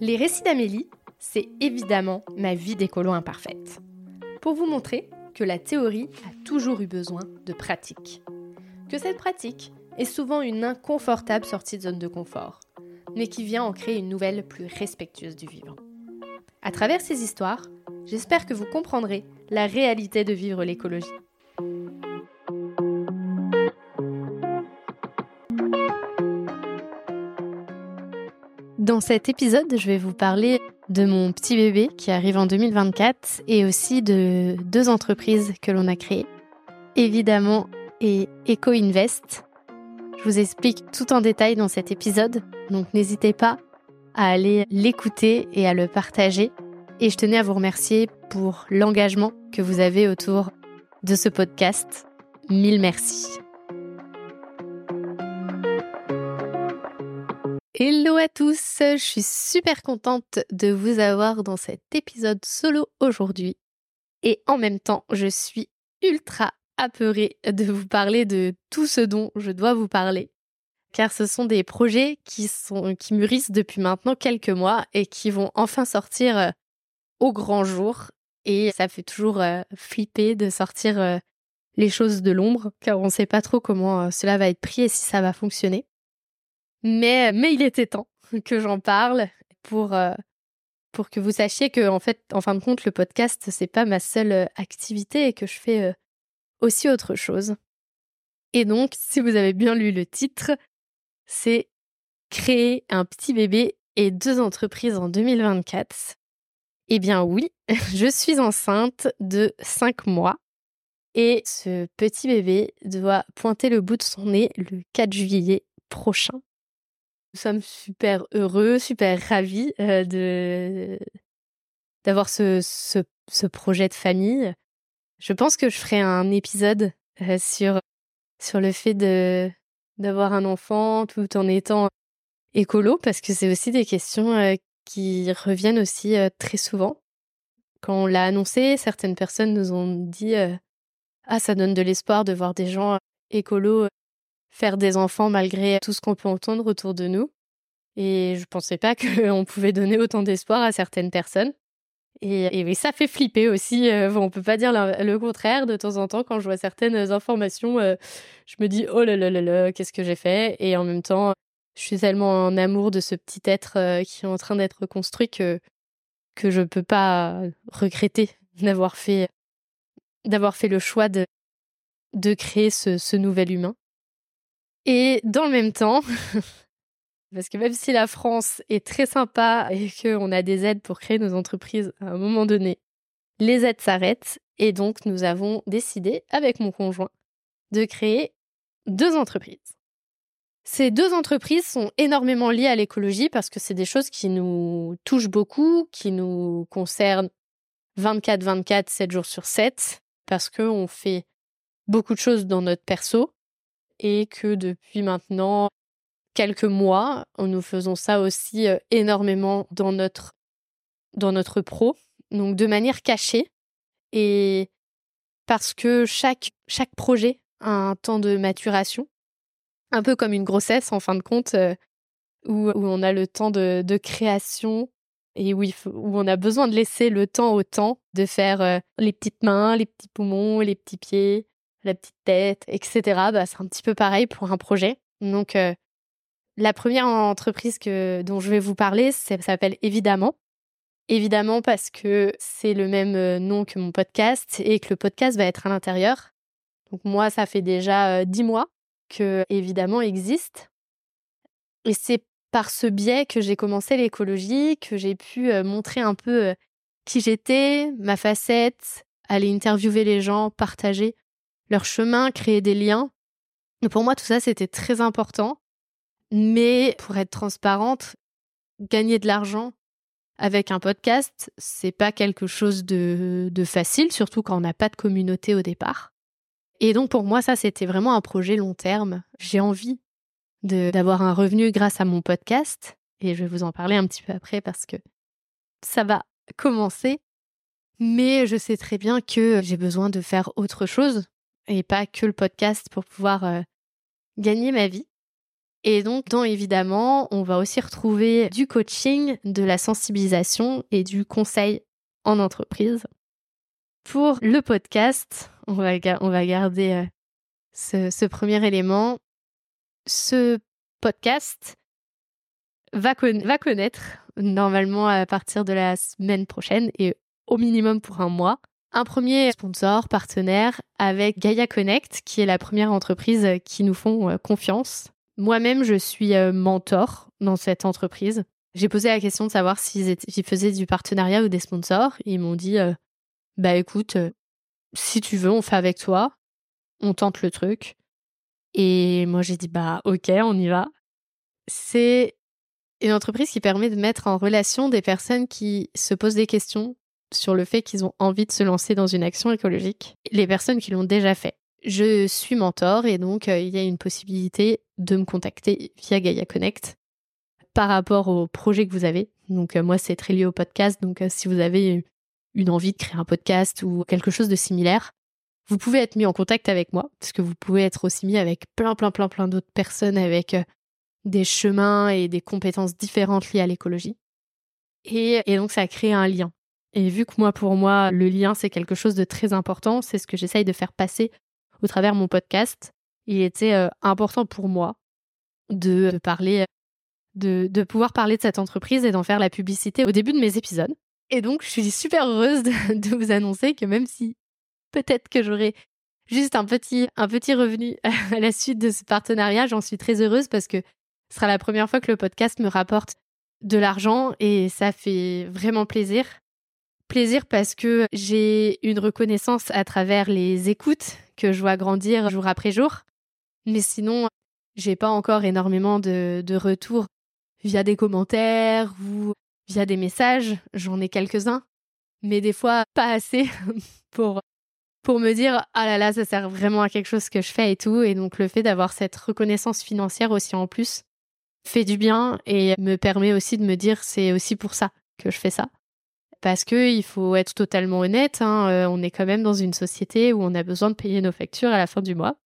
Les récits d'Amélie, c'est évidemment ma vie d'écolo imparfaite. Pour vous montrer que la théorie a toujours eu besoin de pratique. Que cette pratique est souvent une inconfortable sortie de zone de confort, mais qui vient en créer une nouvelle plus respectueuse du vivant. À travers ces histoires, j'espère que vous comprendrez la réalité de vivre l'écologie. Dans cet épisode, je vais vous parler de mon petit bébé qui arrive en 2024 et aussi de deux entreprises que l'on a créées. Évidemment, et EcoInvest. Je vous explique tout en détail dans cet épisode, donc n'hésitez pas à aller l'écouter et à le partager. Et je tenais à vous remercier pour l'engagement que vous avez autour de ce podcast. Mille merci. Hello à tous, je suis super contente de vous avoir dans cet épisode solo aujourd'hui. Et en même temps, je suis ultra apeurée de vous parler de tout ce dont je dois vous parler. Car ce sont des projets qui, sont, qui mûrissent depuis maintenant quelques mois et qui vont enfin sortir euh, au grand jour. Et ça fait toujours euh, flipper de sortir euh, les choses de l'ombre, car on ne sait pas trop comment cela va être pris et si ça va fonctionner. Mais, il était temps que j'en parle pour, euh, pour que vous sachiez que, en fait, en fin de compte, le podcast, c'est pas ma seule euh, activité et que je fais euh, aussi autre chose. Et donc, si vous avez bien lu le titre, c'est Créer un petit bébé et deux entreprises en 2024. Eh bien oui, je suis enceinte de 5 mois et ce petit bébé doit pointer le bout de son nez le 4 juillet prochain. Nous sommes super heureux, super ravis de d'avoir ce, ce, projet de famille. Je pense que je ferai un épisode sur sur le fait de d'avoir un enfant tout en étant écolo parce que c'est aussi des questions qui reviennent aussi très souvent. Quand on l'a annoncé, certaines personnes nous ont dit ah ça donne de l'espoir de voir des gens écolos faire des enfants malgré tout ce qu'on peut entendre autour de nous. Et je pensais pas qu'on pouvait donner autant d'espoir à certaines personnes. Et, et, ça fait flipper aussi. Euh, on peut pas dire le, contraire. De temps en temps, quand je vois certaines informations, euh, je me dis oh là là là là, qu'est-ce que j'ai fait? Et en même temps, je suis tellement en amour de ce petit être euh, qui est en train d'être construit que que je peux pas regretter d'avoir fait d'avoir fait le choix de de créer ce, ce nouvel humain. Et dans le même temps, parce que même si la France est très sympa et qu'on a des aides pour créer nos entreprises à un moment donné, les aides s'arrêtent et donc nous avons décidé avec mon conjoint de créer deux entreprises. Ces deux entreprises sont énormément liées à l'écologie parce que c'est des choses qui nous touchent beaucoup, qui nous concernent 24-24, 7 jours sur 7, parce qu'on fait beaucoup de choses dans notre perso et que depuis maintenant quelques mois, nous faisons ça aussi énormément dans notre, dans notre pro, donc de manière cachée. Et parce que chaque, chaque projet a un temps de maturation, un peu comme une grossesse en fin de compte, où, où on a le temps de, de création et où, où on a besoin de laisser le temps au temps de faire les petites mains, les petits poumons, les petits pieds, la petite tête, etc. Bah, c'est un petit peu pareil pour un projet. Donc, euh, la première entreprise que, dont je vais vous parler, ça s'appelle Évidemment. Évidemment parce que c'est le même euh, nom que mon podcast et que le podcast va être à l'intérieur. Donc moi, ça fait déjà euh, dix mois que Évidemment existe. Et c'est par ce biais que j'ai commencé l'écologie, que j'ai pu montrer un peu qui j'étais, ma facette, aller interviewer les gens, partager leur chemin, créer des liens. Pour moi, tout ça, c'était très important. Mais pour être transparente, gagner de l'argent avec un podcast, c'est pas quelque chose de, de facile, surtout quand on n'a pas de communauté au départ. Et donc pour moi, ça, c'était vraiment un projet long terme. J'ai envie d'avoir un revenu grâce à mon podcast. Et je vais vous en parler un petit peu après parce que ça va commencer. Mais je sais très bien que j'ai besoin de faire autre chose et pas que le podcast pour pouvoir euh, gagner ma vie. Et donc, dans évidemment, on va aussi retrouver du coaching, de la sensibilisation et du conseil en entreprise. Pour le podcast, on va, on va garder euh, ce, premier élément. Ce podcast va connaître, normalement à partir de la semaine prochaine et au minimum pour un mois, un premier sponsor, partenaire avec Gaia Connect, qui est la première entreprise qui nous font euh, confiance. Moi-même, je suis euh, mentor dans cette entreprise. J'ai posé la question de savoir s'ils, faisaient du partenariat ou des sponsors. ils m'ont dit, euh, bah écoute, si tu veux, on fait avec toi. On tente le truc. Et moi, j'ai dit, bah ok, on y va. C'est une entreprise qui permet de mettre en relation des personnes qui se posent des questions sur le fait qu'ils ont envie de se lancer dans une action écologique, les personnes qui l'ont déjà fait. Je suis mentor et donc euh, il y a une possibilité de me contacter via Gaia Connect par rapport au projet que vous avez. Donc euh, moi c'est très lié au podcast, donc euh, si vous avez une envie de créer un podcast ou quelque chose de similaire, vous pouvez être mis en contact avec moi, parce que vous pouvez être aussi mis avec plein plein plein plein d'autres personnes avec des chemins et des compétences différentes liées à l'écologie. Et, et donc ça crée un lien. Et vu que moi, pour moi, le lien, c'est quelque chose de très important, c'est ce que j'essaye de faire passer au travers mon podcast, il était euh, important pour moi de, parler, de, de, pouvoir parler de cette entreprise et d'en faire la publicité au début de mes épisodes. Et donc, je suis super heureuse de, de vous annoncer que même si peut-être que j'aurai juste un petit, un petit revenu à la suite de ce partenariat, j'en suis très heureuse parce que ce sera la première fois que le podcast me rapporte de l'argent et ça fait vraiment plaisir. Plaisir parce que j'ai une reconnaissance à travers les écoutes que je vois grandir jour après jour. Mais sinon, j'ai pas encore énormément de, retours via des commentaires ou via des messages. J'en ai quelques-uns, mais des fois pas assez pour pour me dire ah là là ça sert vraiment à quelque chose que je fais et tout et donc le fait d'avoir cette reconnaissance financière aussi en plus fait du bien et me permet aussi de me dire c'est aussi pour ça que je fais ça parce que il faut être totalement honnête, hein, euh, on est quand même dans une société où on a besoin de payer nos factures à la fin du mois.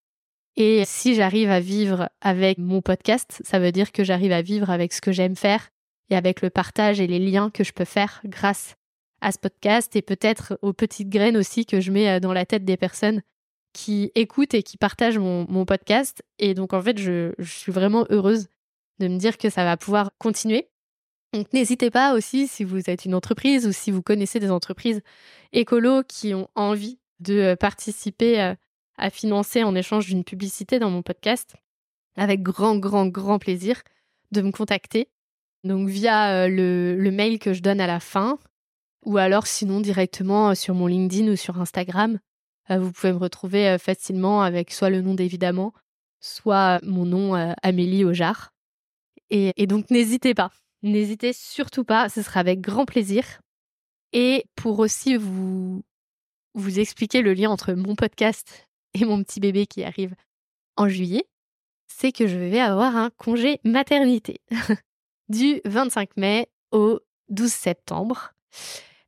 Et si j'arrive à vivre avec mon podcast, ça veut dire que j'arrive à vivre avec ce que j'aime faire et avec le partage et les liens que je peux faire grâce à ce podcast et peut-être aux petites graines aussi que je mets euh, dans la tête des personnes qui écoutent et qui partagent mon, podcast. Et donc en fait, je suis vraiment heureuse de me dire que ça va pouvoir continuer donc n'hésitez pas aussi si vous êtes une entreprise ou si vous connaissez des entreprises écolos qui ont envie de euh, participer euh, à financer en échange d'une publicité dans mon podcast, avec grand, grand, grand plaisir de me contacter. Donc via euh, le, mail que je donne à la fin, ou alors sinon directement sur mon LinkedIn ou sur Instagram. Vous pouvez me retrouver facilement avec soit le nom d'évidemment, soit mon nom Amélie Ojar. et donc n'hésitez pas. N'hésitez surtout pas, ce sera avec grand plaisir. Et pour aussi vous, vous expliquer le lien entre mon podcast et mon petit bébé qui arrive en juillet, c'est que je vais avoir un congé maternité du 25 mai au 12 septembre.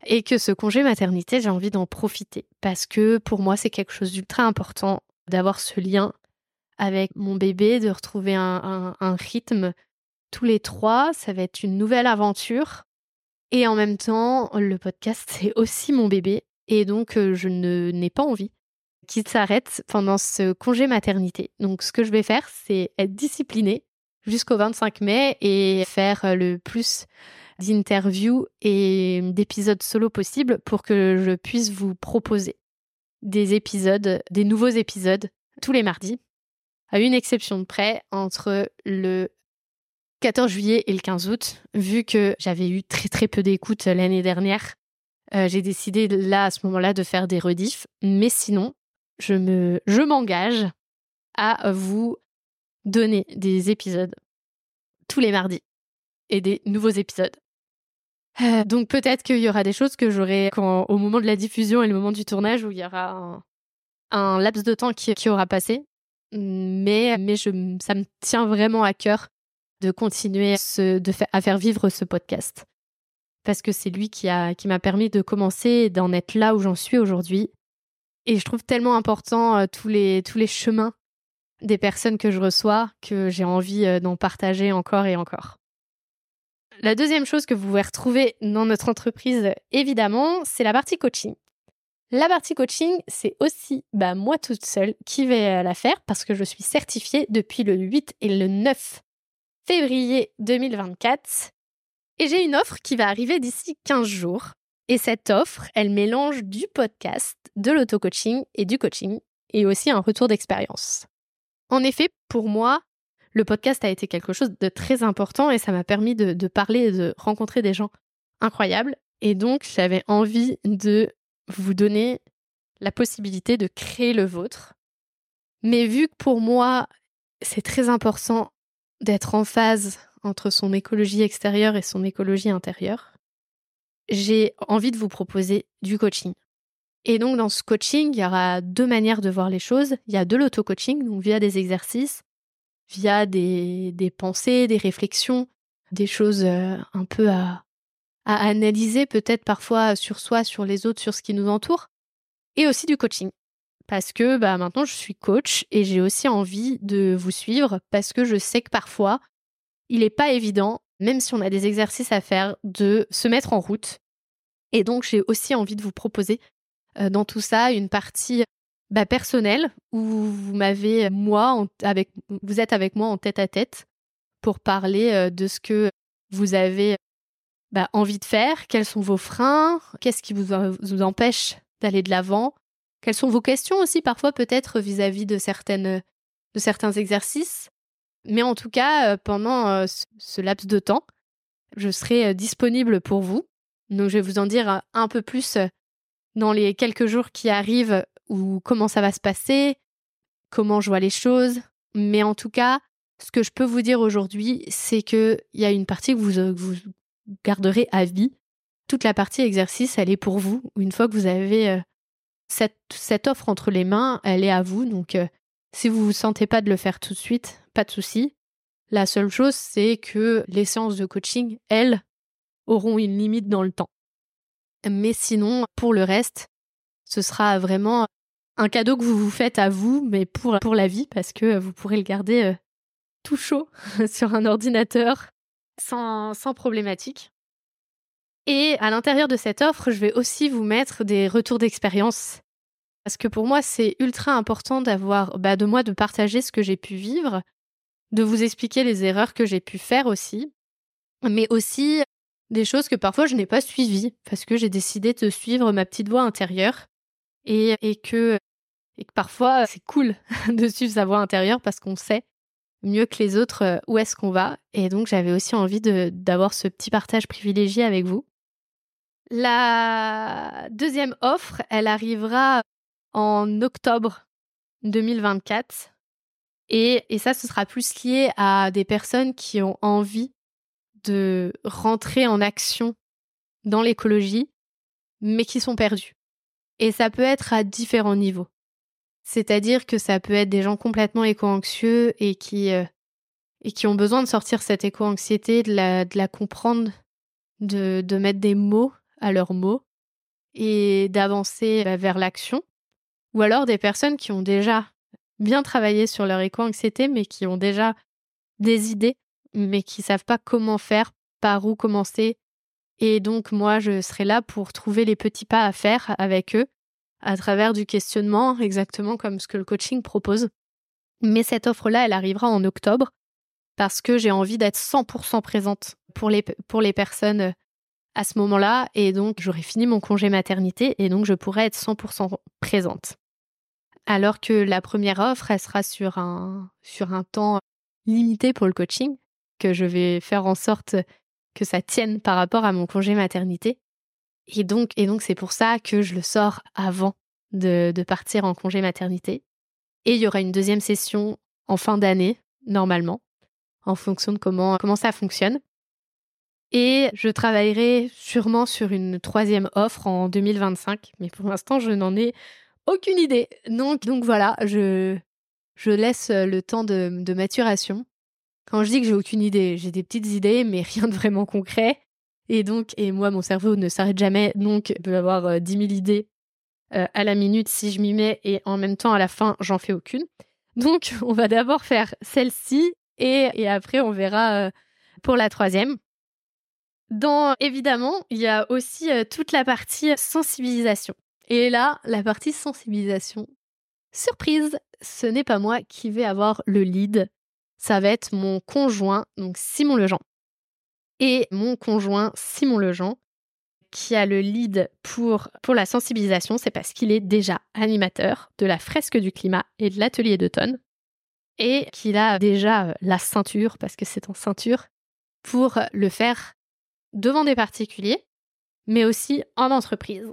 Et que ce congé maternité, j'ai envie d'en profiter parce que pour moi, c'est quelque chose d'ultra important d'avoir ce lien avec mon bébé, de retrouver un, un rythme tous les trois. Ça va être une nouvelle aventure. Et en même temps, le podcast, c'est aussi mon bébé. Et donc, euh, je ne n'ai pas envie qu'il s'arrête pendant ce congé maternité. Donc, ce que je vais faire, c'est être disciplinée jusqu'au 25 mai et faire euh, le plus d'interviews et d'épisodes solo possible pour que je puisse vous proposer des épisodes, des nouveaux épisodes tous les mardis, à une exception de près entre le 14 juillet et le 15 août, vu que j'avais eu très très peu d'écoute l'année dernière, euh, j'ai décidé là à ce moment-là de faire des rediffs. Mais sinon, je me, je m'engage à vous donner des épisodes tous les mardis et des nouveaux épisodes. Euh, donc peut-être qu'il y aura des choses que j'aurai quand au moment de la diffusion et le moment du tournage où il y aura un, laps de temps qui, qui aura passé. Mais, mais je, ça me tient vraiment à cœur de continuer à faire vivre ce podcast. Parce que c'est lui qui m'a permis de commencer et d'en être là où j'en suis aujourd'hui. Et je trouve tellement important euh, tous, les, chemins des personnes que je reçois que j'ai envie euh, d'en partager encore et encore. La deuxième chose que vous pouvez retrouver dans notre entreprise, évidemment, c'est la partie coaching. La partie coaching, c'est aussi bah, moi toute seule qui vais la faire parce que je suis certifiée depuis le 8 et le 9 février 2024. Et j'ai une offre qui va arriver d'ici 15 jours. Et cette offre, elle mélange du podcast, de l'auto-coaching et du coaching, et aussi un retour d'expérience. En effet, pour moi, le podcast a été quelque chose de très important et ça m'a permis de, de, parler et de rencontrer des gens incroyables. Et donc, j'avais envie de vous donner la possibilité de créer le vôtre. Mais vu que pour moi, c'est très important d'être en phase entre son écologie extérieure et son écologie intérieure, j'ai envie de vous proposer du coaching. Et donc dans ce coaching, il y aura deux manières de voir les choses. Il y a de l'auto-coaching, donc via des exercices, via des, pensées, des réflexions, des choses euh, un peu à analyser peut-être parfois sur soi, sur les autres, sur ce qui nous entoure. Et aussi du coaching. Parce que bah, maintenant je suis coach et j'ai aussi envie de vous suivre parce que je sais que parfois il n'est pas évident, même si on a des exercices à faire, de se mettre en route. Et donc, j'ai aussi envie de vous proposer euh, dans tout ça une partie bah, personnelle où vous m'avez, moi, avec, vous êtes avec moi en tête à tête pour parler euh, de ce que vous avez bah, envie de faire, quels sont vos freins, qu'est-ce qui vous, vous empêche d'aller de l'avant, quelles sont vos questions aussi parfois peut-être vis-à-vis de certaines de certains exercices, mais en tout cas, euh, pendant euh, ce laps de temps, je serai euh, disponible pour vous. Donc je vais vous en dire un peu plus dans les quelques jours qui arrivent ou comment ça va se passer, comment je vois les choses. Mais en tout cas, ce que je peux vous dire aujourd'hui, c'est qu'il y a une partie que vous, vous garderez à vie. Toute la partie exercice, elle est pour vous. Une fois que vous avez cette, offre entre les mains, elle est à vous. Donc si vous ne vous sentez pas de le faire tout de suite, pas de souci. La seule chose, c'est que les séances de coaching, elles, auront une limite dans le temps. Mais sinon, pour le reste, ce sera vraiment un cadeau que vous vous faites à vous, mais pour, pour la vie, parce que vous pourrez le garder euh, tout chaud sur un ordinateur sans, sans problématique. Et à l'intérieur de cette offre, je vais aussi vous mettre des retours d'expérience parce que pour moi, c'est ultra important d'avoir, bah, de moi, de partager ce que j'ai pu vivre, de vous expliquer les erreurs que j'ai pu faire aussi, mais aussi des choses que parfois je n'ai pas suivies parce que j'ai décidé de suivre ma petite voix intérieure et, et que et que parfois c'est cool de suivre sa voix intérieure parce qu'on sait mieux que les autres euh, où est-ce qu'on va. Et donc j'avais aussi envie d'avoir ce petit partage privilégié avec vous. La deuxième offre, elle arrivera en octobre 2024. Et, et, ça, ce sera plus lié à des personnes qui ont envie de rentrer en action dans l'écologie, mais qui sont perdues. Et ça peut être à différents niveaux. C'est-à-dire que ça peut être des gens complètement éco-anxieux et qui, euh, et qui ont besoin de sortir cette éco-anxiété, de la, de la comprendre, de, de mettre des mots à leurs mots et d'avancer bah, vers l'action ou alors des personnes qui ont déjà bien travaillé sur leur éco-anxiété, mais qui ont déjà des idées, mais qui savent pas comment faire, par où commencer. Et donc, moi, je serai là pour trouver les petits pas à faire avec eux à travers du questionnement, exactement comme ce que le coaching propose. Mais cette offre-là, elle arrivera en octobre parce que j'ai envie d'être 100% présente pour les, pour les personnes euh, à ce moment-là. Et donc, j'aurai fini mon congé maternité et donc je pourrai être 100% présente alors que la première offre, elle sera sur un, sur un temps limité pour le coaching, que je vais faire en sorte que ça tienne par rapport à mon congé maternité. Et donc, et donc c'est pour ça que je le sors avant de, partir en congé maternité. Et il y aura une deuxième session en fin d'année, normalement, en fonction de comment, comment ça fonctionne. Et je travaillerai sûrement sur une troisième offre en 2025, mais pour l'instant, je n'en ai aucune idée. Donc, donc voilà, je, je laisse euh, le temps de, de maturation. Quand je dis que j'ai aucune idée, j'ai des petites idées, mais rien de vraiment concret. Et donc, et moi, mon cerveau ne s'arrête jamais, donc il peut avoir euh, dix 10 000 idées euh, à la minute si je m'y mets, et en même temps, à la fin, j'en fais aucune. Donc, on va d'abord faire celle-ci et, après, on verra euh, pour la troisième. Dans, évidemment, il y a aussi euh, toute la partie sensibilisation. Et là, la partie sensibilisation, surprise, ce n'est pas moi qui vais avoir le lead. Ça va être mon conjoint, donc Simon Lejean. Et mon conjoint Simon Lejean, qui a le lead pour, pour la sensibilisation, c'est parce qu'il est déjà animateur de la fresque du climat et de l'atelier d'automne. Et qu'il a déjà euh, la ceinture, parce que c'est en ceinture, pour le faire devant des particuliers, mais aussi en entreprise.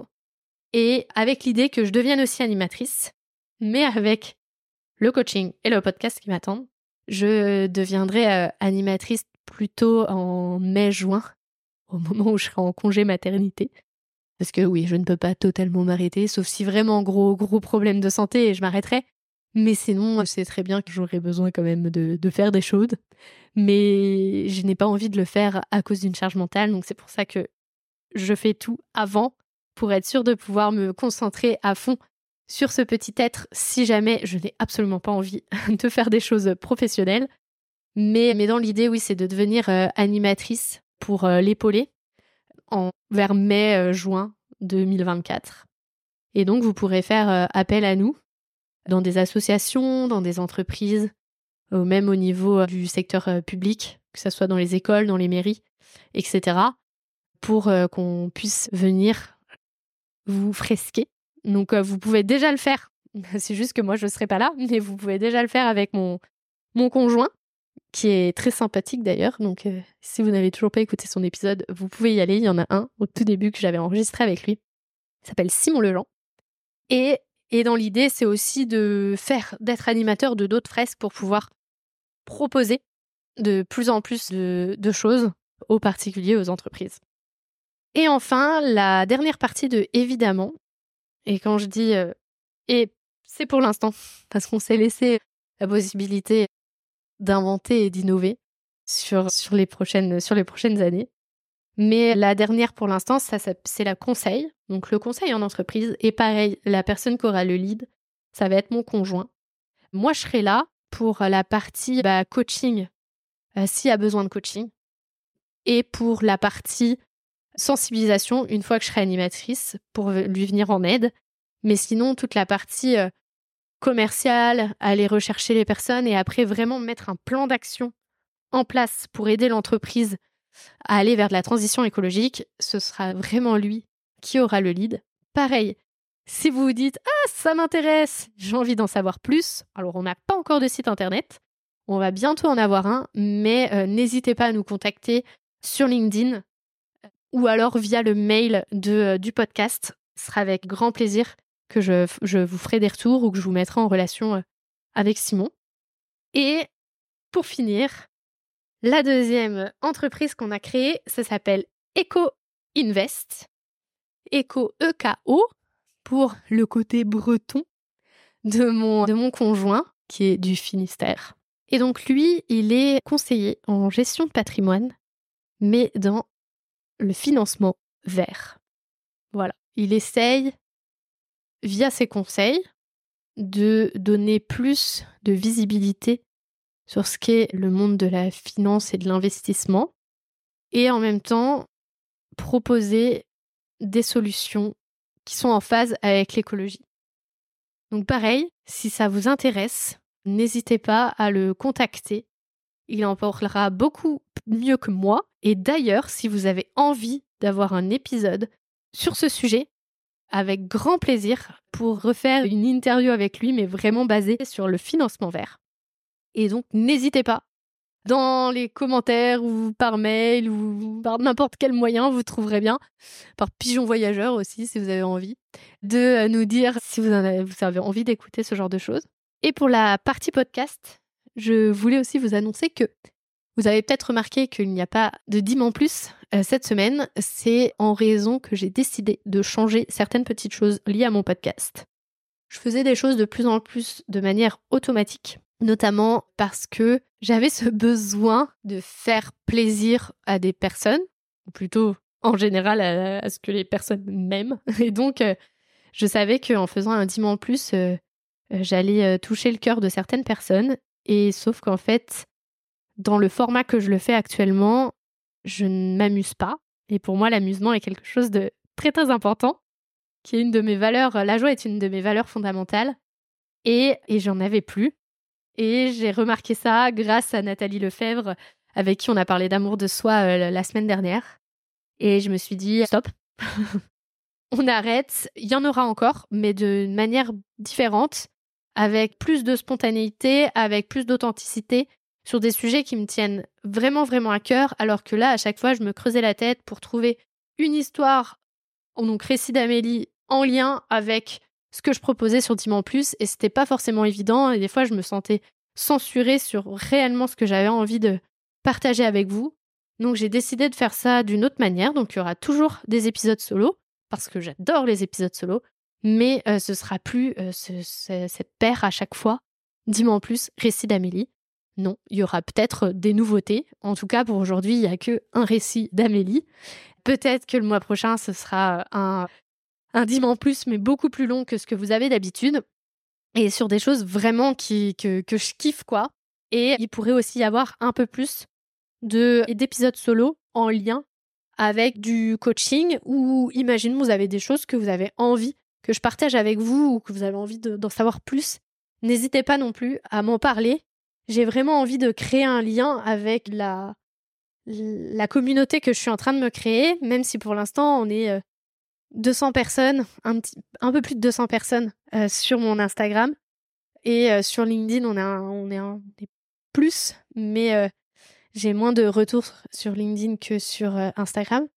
Et avec l'idée que je devienne aussi animatrice, mais avec le coaching et le podcast qui m'attendent, je deviendrai euh, animatrice plutôt en mai-juin, au moment où je serai en congé maternité. Parce que oui, je ne peux pas totalement m'arrêter, sauf si vraiment gros gros problème de santé et je m'arrêterai. Mais sinon, c'est très bien que j'aurai besoin quand même de, de faire des choses. Mais je n'ai pas envie de le faire à cause d'une charge mentale, donc c'est pour ça que je fais tout avant pour être sûre de pouvoir me concentrer à fond sur ce petit être si jamais je n'ai absolument pas envie de faire des choses professionnelles. Mais, dans l'idée, oui, c'est de devenir euh, animatrice pour euh, l'épauler vers mai-juin euh, 2024. Et donc, vous pourrez faire appel à nous dans des associations, dans des entreprises, même au niveau du secteur public, que ce soit dans les écoles, dans les mairies, etc., pour qu'on puisse venir vous fresquer. Donc, vous pouvez déjà le faire. C'est juste que moi, je ne serai pas là, mais vous pouvez déjà le faire avec mon, mon conjoint qui est très sympathique d'ailleurs. Donc, euh, si vous n'avez toujours pas écouté son épisode, vous pouvez y aller. Il y en a un au tout début que j'avais enregistré avec lui. Il s'appelle Simon Lejean. Et, et dans l'idée, c'est aussi de faire, d'être animateur de d'autres fresques pour pouvoir proposer de plus en plus de, choses aux particuliers, aux entreprises. Et enfin, la dernière partie de évidemment, et quand je dis euh, et c'est pour l'instant, parce qu'on s'est laissé la possibilité d'inventer et d'innover sur, sur, les prochaines, sur les prochaines années. Mais la dernière pour l'instant, ça, c'est la conseil. Donc le conseil en entreprise. Et pareil, la personne qui aura le lead, ça va être mon conjoint. Moi, je serai là pour la partie bah, coaching, euh, s'il y a besoin de coaching. Et pour la partie sensibilisation, une fois que je serai animatrice, pour lui venir en aide. Mais sinon, toute la partie euh, commercial, aller rechercher les personnes et après vraiment mettre un plan d'action en place pour aider l'entreprise à aller vers de la transition écologique, ce sera vraiment lui qui aura le lead. Pareil, si vous vous dites Ah, ça m'intéresse, j'ai envie d'en savoir plus, alors on n'a pas encore de site internet, on va bientôt en avoir un, mais euh, n'hésitez pas à nous contacter sur LinkedIn ou alors via le mail euh, du podcast. Ce sera avec grand plaisir que je, vous ferai des retours ou que je vous mettrai en relation euh, avec Simon. Et pour finir, la deuxième entreprise qu'on a créée, ça s'appelle Eco Invest. Eco EKO pour le côté breton de mon, de mon conjoint qui est du Finistère. Et donc lui, il est conseiller en gestion de patrimoine, mais dans le financement vert. Voilà, il essaye via ses conseils, de donner plus de visibilité sur ce qu'est le monde de la finance et de l'investissement, et en même temps proposer des solutions qui sont en phase avec l'écologie. Donc pareil, si ça vous intéresse, n'hésitez pas à le contacter. Il en parlera beaucoup mieux que moi. Et d'ailleurs, si vous avez envie d'avoir un épisode sur ce sujet, avec grand plaisir pour refaire une interview avec lui, mais vraiment basée sur le financement vert. Et donc, n'hésitez pas. Dans les commentaires ou par mail ou par n'importe quel moyen, vous trouverez bien, par pigeon voyageur aussi, si vous avez envie, de nous dire si vous, avez, vous avez envie d'écouter ce genre de choses. Et pour la partie podcast, je voulais aussi vous annoncer que vous avez peut-être remarqué qu'il n'y a pas de dîme plus euh, cette semaine. C'est en raison que j'ai décidé de changer certaines petites choses liées à mon podcast. Je faisais des choses de plus en plus de manière automatique, notamment parce que j'avais ce besoin de faire plaisir à des personnes, ou plutôt en général à, ce que les personnes m'aiment. Et donc, euh, je savais qu'en faisant un dîme plus, euh, j'allais toucher le cœur de certaines personnes. Et sauf qu'en fait, dans le format que je le fais actuellement, je ne m'amuse pas. Et pour moi, l'amusement est quelque chose de très très important, qui est une de mes valeurs. La joie est une de mes valeurs fondamentales. Et, et j'en avais plus. Et j'ai remarqué ça grâce à Nathalie Lefebvre, avec qui on a parlé d'amour de soi euh, la semaine dernière. Et je me suis dit, stop, on arrête. Il y en aura encore, mais d'une manière différente, avec plus de spontanéité, avec plus d'authenticité, sur des sujets qui me tiennent vraiment, vraiment à cœur, alors que là, à chaque fois, je me creusais la tête pour trouver une histoire, donc récit d'Amélie, en lien avec ce que je proposais sur Diman Plus, et c'était pas forcément évident, et des fois, je me sentais censurée sur réellement ce que j'avais envie de partager avec vous. Donc, j'ai décidé de faire ça d'une autre manière, donc il y aura toujours des épisodes solo, parce que j'adore les épisodes solo, mais euh, ce sera plus euh, cette paire à chaque fois. Diman Plus, récit d'Amélie. Non, il y aura peut-être des nouveautés. En tout cas, pour aujourd'hui, il n'y a que un récit d'Amélie. Peut-être que le mois prochain, ce sera un, un dimanche plus, mais beaucoup plus long que ce que vous avez d'habitude. Et sur des choses vraiment qui, que, que je kiffe, quoi. Et il pourrait aussi y avoir un peu plus de, d'épisodes solo en lien avec du coaching ou imagine vous avez des choses que vous avez envie que je partage avec vous ou que vous avez envie d'en savoir plus. N'hésitez pas non plus à m'en parler j'ai vraiment envie de créer un lien avec la, la communauté que je suis en train de me créer, même si pour l'instant on est 200 euh, personnes, un, petit, un peu plus de 200 personnes euh, sur mon Instagram. Et euh, sur LinkedIn, on, a on est un plus, mais j'ai moins de retours sur LinkedIn que sur Instagram.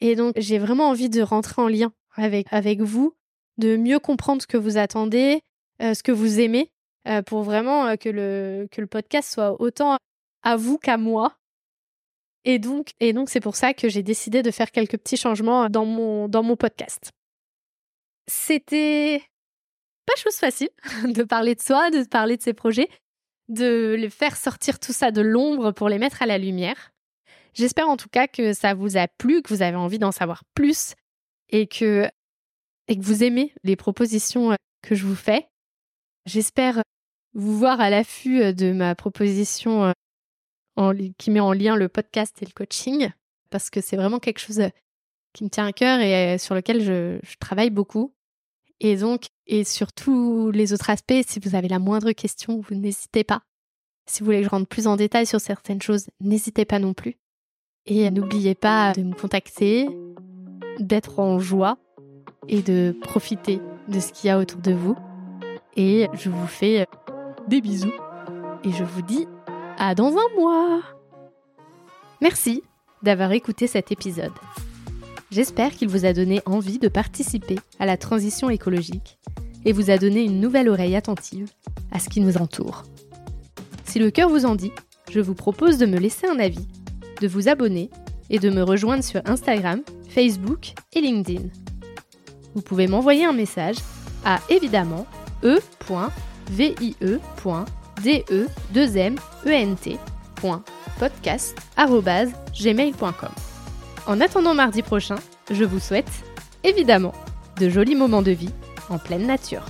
Et donc, j'ai vraiment envie de rentrer en lien avec, avec vous, de mieux comprendre ce que vous attendez, ce que vous aimez, euh, pour vraiment euh, que, le, que le podcast soit autant à vous qu'à moi. Et donc, et donc c'est pour ça que j'ai décidé de faire quelques petits changements dans mon, dans mon podcast. C'était pas chose facile de parler de soi, de parler de ses projets, de les faire sortir tout ça de l'ombre pour les mettre à la lumière. J'espère en tout cas que ça vous a plu, que vous avez envie d'en savoir plus et que, et que vous aimez les propositions euh, que je vous fais. J'espère vous voir à l'affût euh, de ma proposition euh, qui met en lien le podcast et le coaching, parce que c'est vraiment quelque chose qui me tient à cœur et sur lequel je, travaille beaucoup. Et donc, et sur tous les autres aspects, si vous avez la moindre question, vous n'hésitez pas. Si vous voulez que je rentre plus en détail sur certaines choses, n'hésitez pas non plus. Et n'oubliez pas de me contacter, d'être en joie et de profiter de ce qu'il y a autour de vous. Et je vous fais des bisous et je vous dis à dans un mois. Merci d'avoir écouté cet épisode. J'espère qu'il vous a donné envie de participer à la transition écologique et vous a donné une nouvelle oreille attentive à ce qui nous entoure. Si le cœur vous en dit, je vous propose de me laisser un avis, de vous abonner et de me rejoindre sur Instagram, Facebook et LinkedIn. Vous pouvez m'envoyer un message à évidemment e vie-e.de2ment.podcast.gmail.com. En attendant mardi prochain, je vous souhaite, évidemment, de jolis moments de vie en pleine nature.